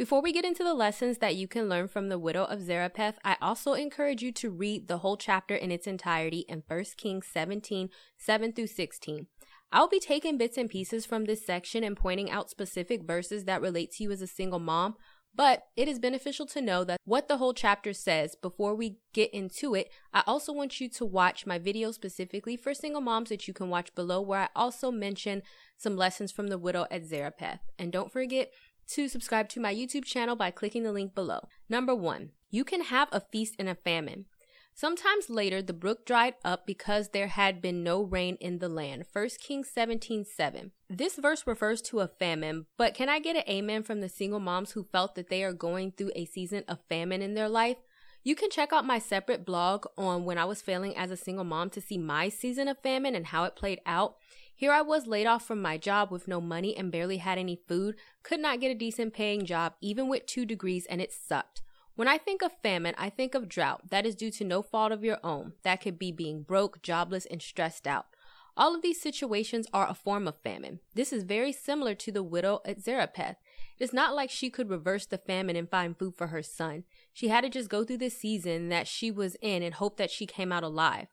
before we get into the lessons that you can learn from the widow of Zarephath, I also encourage you to read the whole chapter in its entirety in 1 Kings 17 7 through 16. I'll be taking bits and pieces from this section and pointing out specific verses that relate to you as a single mom, but it is beneficial to know that what the whole chapter says before we get into it. I also want you to watch my video specifically for single moms that you can watch below, where I also mention some lessons from the widow at Zarephath. And don't forget, to subscribe to my YouTube channel by clicking the link below. Number one, you can have a feast and a famine. Sometimes later, the brook dried up because there had been no rain in the land. 1 Kings 17 7. This verse refers to a famine, but can I get an amen from the single moms who felt that they are going through a season of famine in their life? You can check out my separate blog on when I was failing as a single mom to see my season of famine and how it played out. Here I was laid off from my job with no money and barely had any food, could not get a decent paying job, even with two degrees, and it sucked. When I think of famine, I think of drought. That is due to no fault of your own. That could be being broke, jobless, and stressed out. All of these situations are a form of famine. This is very similar to the widow at Zarephath. It is not like she could reverse the famine and find food for her son. She had to just go through the season that she was in and hope that she came out alive.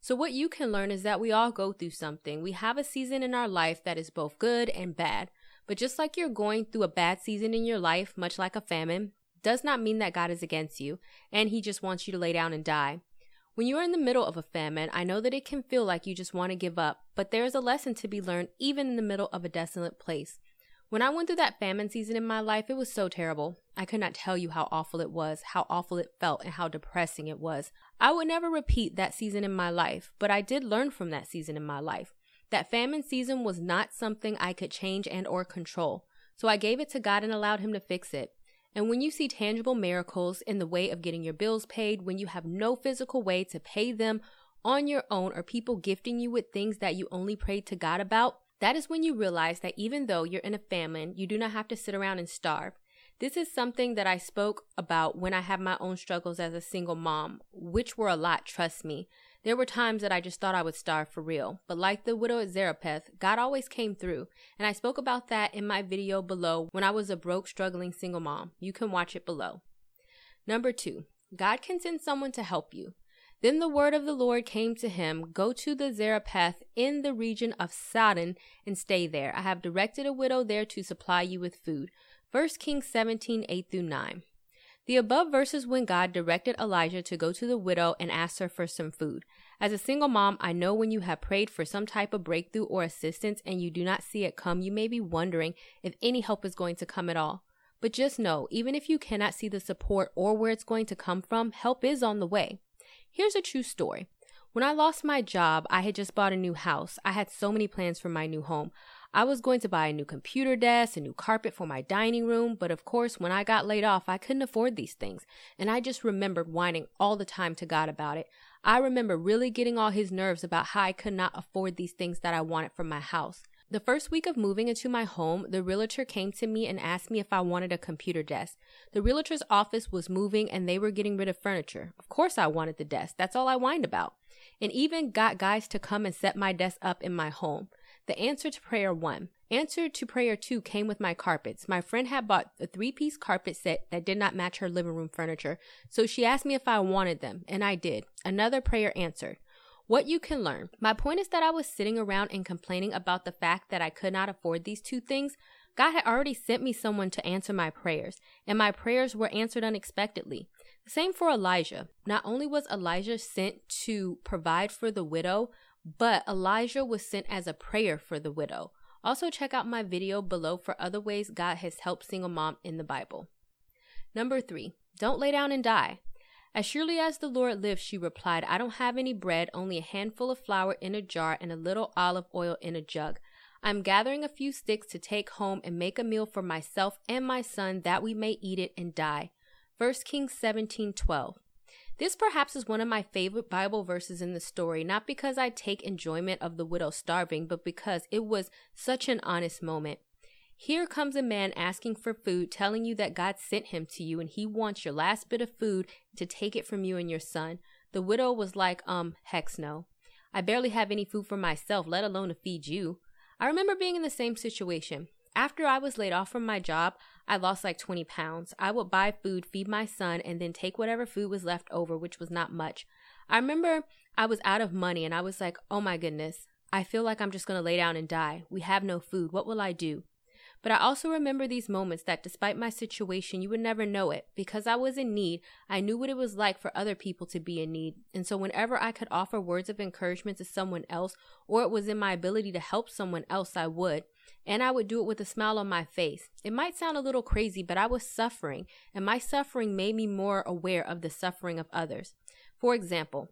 So, what you can learn is that we all go through something. We have a season in our life that is both good and bad. But just like you're going through a bad season in your life, much like a famine, does not mean that God is against you and He just wants you to lay down and die. When you are in the middle of a famine, I know that it can feel like you just want to give up, but there is a lesson to be learned even in the middle of a desolate place. When I went through that famine season in my life, it was so terrible. I could not tell you how awful it was, how awful it felt, and how depressing it was. I would never repeat that season in my life, but I did learn from that season in my life. That famine season was not something I could change and or control. So I gave it to God and allowed him to fix it. And when you see tangible miracles in the way of getting your bills paid, when you have no physical way to pay them on your own or people gifting you with things that you only prayed to God about, that is when you realize that even though you're in a famine, you do not have to sit around and starve. This is something that I spoke about when I had my own struggles as a single mom, which were a lot, trust me. There were times that I just thought I would starve for real, but like the widow at Zarephath, God always came through, and I spoke about that in my video below when I was a broke, struggling single mom. You can watch it below. Number two, God can send someone to help you. Then the word of the Lord came to him Go to the Zarephath in the region of Sidon and stay there. I have directed a widow there to supply you with food. 1 Kings 17 8 through 9. The above verses when God directed Elijah to go to the widow and ask her for some food. As a single mom, I know when you have prayed for some type of breakthrough or assistance and you do not see it come, you may be wondering if any help is going to come at all. But just know, even if you cannot see the support or where it's going to come from, help is on the way. Here's a true story. When I lost my job, I had just bought a new house. I had so many plans for my new home. I was going to buy a new computer desk, a new carpet for my dining room, but of course, when I got laid off, I couldn't afford these things. And I just remembered whining all the time to God about it. I remember really getting all his nerves about how I could not afford these things that I wanted from my house. The first week of moving into my home, the realtor came to me and asked me if I wanted a computer desk. The realtor's office was moving and they were getting rid of furniture. Of course, I wanted the desk. That's all I whined about. And even got guys to come and set my desk up in my home. The answer to prayer one. Answer to prayer two came with my carpets. My friend had bought a three piece carpet set that did not match her living room furniture, so she asked me if I wanted them, and I did. Another prayer answered. What you can learn. My point is that I was sitting around and complaining about the fact that I could not afford these two things. God had already sent me someone to answer my prayers, and my prayers were answered unexpectedly. The same for Elijah. Not only was Elijah sent to provide for the widow, but Elijah was sent as a prayer for the widow. Also, check out my video below for other ways God has helped single mom in the Bible. Number three, don't lay down and die. As surely as the Lord lives, she replied, I don't have any bread, only a handful of flour in a jar and a little olive oil in a jug. I'm gathering a few sticks to take home and make a meal for myself and my son that we may eat it and die. 1 Kings 17:12. This perhaps is one of my favorite Bible verses in the story, not because I take enjoyment of the widow starving, but because it was such an honest moment. Here comes a man asking for food, telling you that God sent him to you and he wants your last bit of food to take it from you and your son. The widow was like, um, hex no. I barely have any food for myself, let alone to feed you. I remember being in the same situation. After I was laid off from my job, I lost like 20 pounds. I would buy food, feed my son, and then take whatever food was left over, which was not much. I remember I was out of money and I was like, oh my goodness, I feel like I'm just going to lay down and die. We have no food. What will I do? But I also remember these moments that despite my situation, you would never know it. Because I was in need, I knew what it was like for other people to be in need. And so whenever I could offer words of encouragement to someone else, or it was in my ability to help someone else, I would. And I would do it with a smile on my face. It might sound a little crazy, but I was suffering, and my suffering made me more aware of the suffering of others. For example,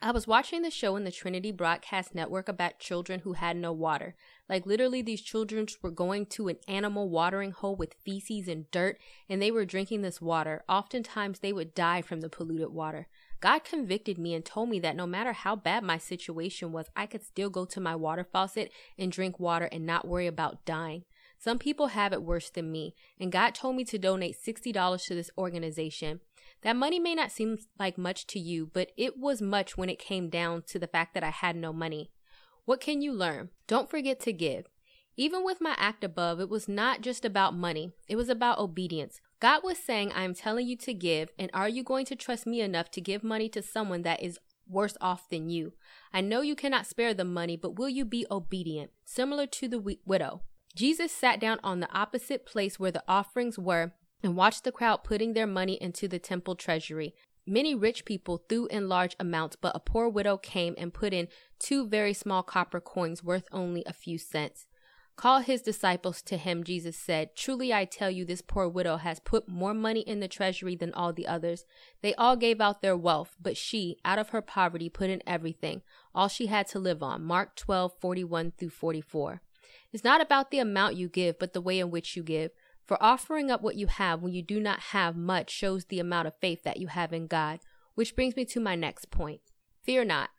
I was watching the show in the Trinity Broadcast Network about children who had no water. Like literally these children were going to an animal watering hole with feces and dirt and they were drinking this water. Oftentimes they would die from the polluted water. God convicted me and told me that no matter how bad my situation was, I could still go to my water faucet and drink water and not worry about dying. Some people have it worse than me, and God told me to donate $60 to this organization. That money may not seem like much to you, but it was much when it came down to the fact that I had no money. What can you learn? Don't forget to give. Even with my act above, it was not just about money, it was about obedience. God was saying, I am telling you to give, and are you going to trust me enough to give money to someone that is worse off than you? I know you cannot spare the money, but will you be obedient? Similar to the widow. Jesus sat down on the opposite place where the offerings were and watched the crowd putting their money into the temple treasury. Many rich people threw in large amounts, but a poor widow came and put in two very small copper coins worth only a few cents. Call his disciples to him, Jesus said. Truly I tell you, this poor widow has put more money in the treasury than all the others. They all gave out their wealth, but she, out of her poverty, put in everything, all she had to live on. Mark 12, 41 through 44. It's not about the amount you give, but the way in which you give. For offering up what you have when you do not have much shows the amount of faith that you have in God. Which brings me to my next point. Fear not.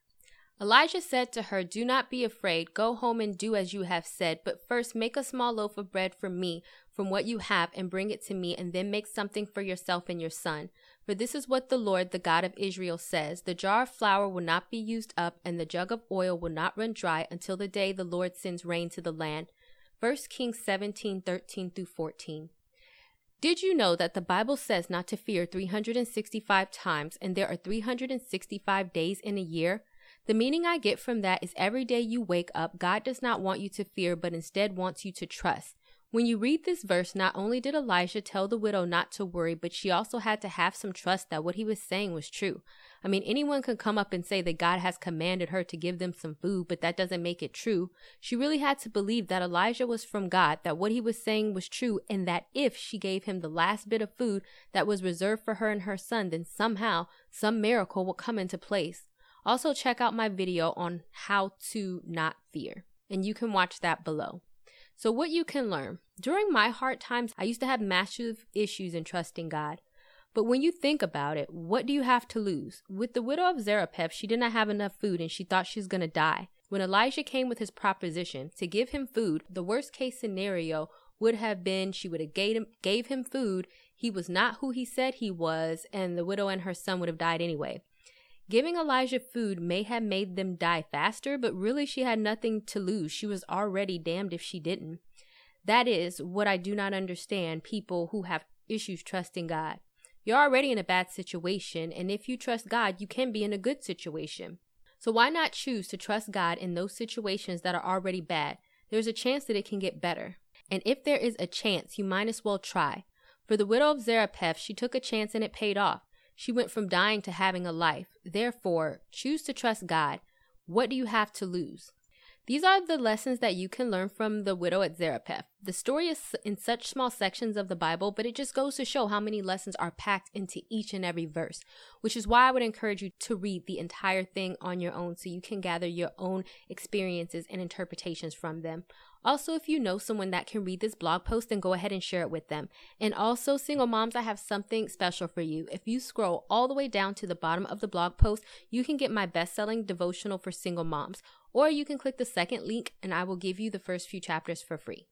Elijah said to her, Do not be afraid. Go home and do as you have said. But first, make a small loaf of bread for me from what you have and bring it to me, and then make something for yourself and your son. For this is what the Lord, the God of Israel, says The jar of flour will not be used up, and the jug of oil will not run dry until the day the Lord sends rain to the land. 1 Kings 17 13 through 14. Did you know that the Bible says not to fear 365 times and there are 365 days in a year? The meaning I get from that is every day you wake up, God does not want you to fear, but instead wants you to trust. When you read this verse, not only did Elijah tell the widow not to worry, but she also had to have some trust that what he was saying was true. I mean, anyone can come up and say that God has commanded her to give them some food, but that doesn't make it true. She really had to believe that Elijah was from God, that what he was saying was true, and that if she gave him the last bit of food that was reserved for her and her son, then somehow some miracle will come into place. Also, check out my video on how to not fear, and you can watch that below. So, what you can learn during my hard times, I used to have massive issues in trusting God. But when you think about it, what do you have to lose? With the widow of Zarephath, she did not have enough food and she thought she was going to die. When Elijah came with his proposition to give him food, the worst case scenario would have been she would have gave him, gave him food, he was not who he said he was, and the widow and her son would have died anyway. Giving Elijah food may have made them die faster, but really she had nothing to lose. She was already damned if she didn't. That is what I do not understand people who have issues trusting God. You're already in a bad situation, and if you trust God, you can be in a good situation. So why not choose to trust God in those situations that are already bad? There's a chance that it can get better. And if there is a chance, you might as well try. For the widow of Zarephath, she took a chance and it paid off. She went from dying to having a life. Therefore, choose to trust God. What do you have to lose? These are the lessons that you can learn from the widow at Zarephath. The story is in such small sections of the Bible, but it just goes to show how many lessons are packed into each and every verse, which is why I would encourage you to read the entire thing on your own so you can gather your own experiences and interpretations from them. Also, if you know someone that can read this blog post, then go ahead and share it with them. And also, single moms, I have something special for you. If you scroll all the way down to the bottom of the blog post, you can get my best selling devotional for single moms. Or you can click the second link and I will give you the first few chapters for free.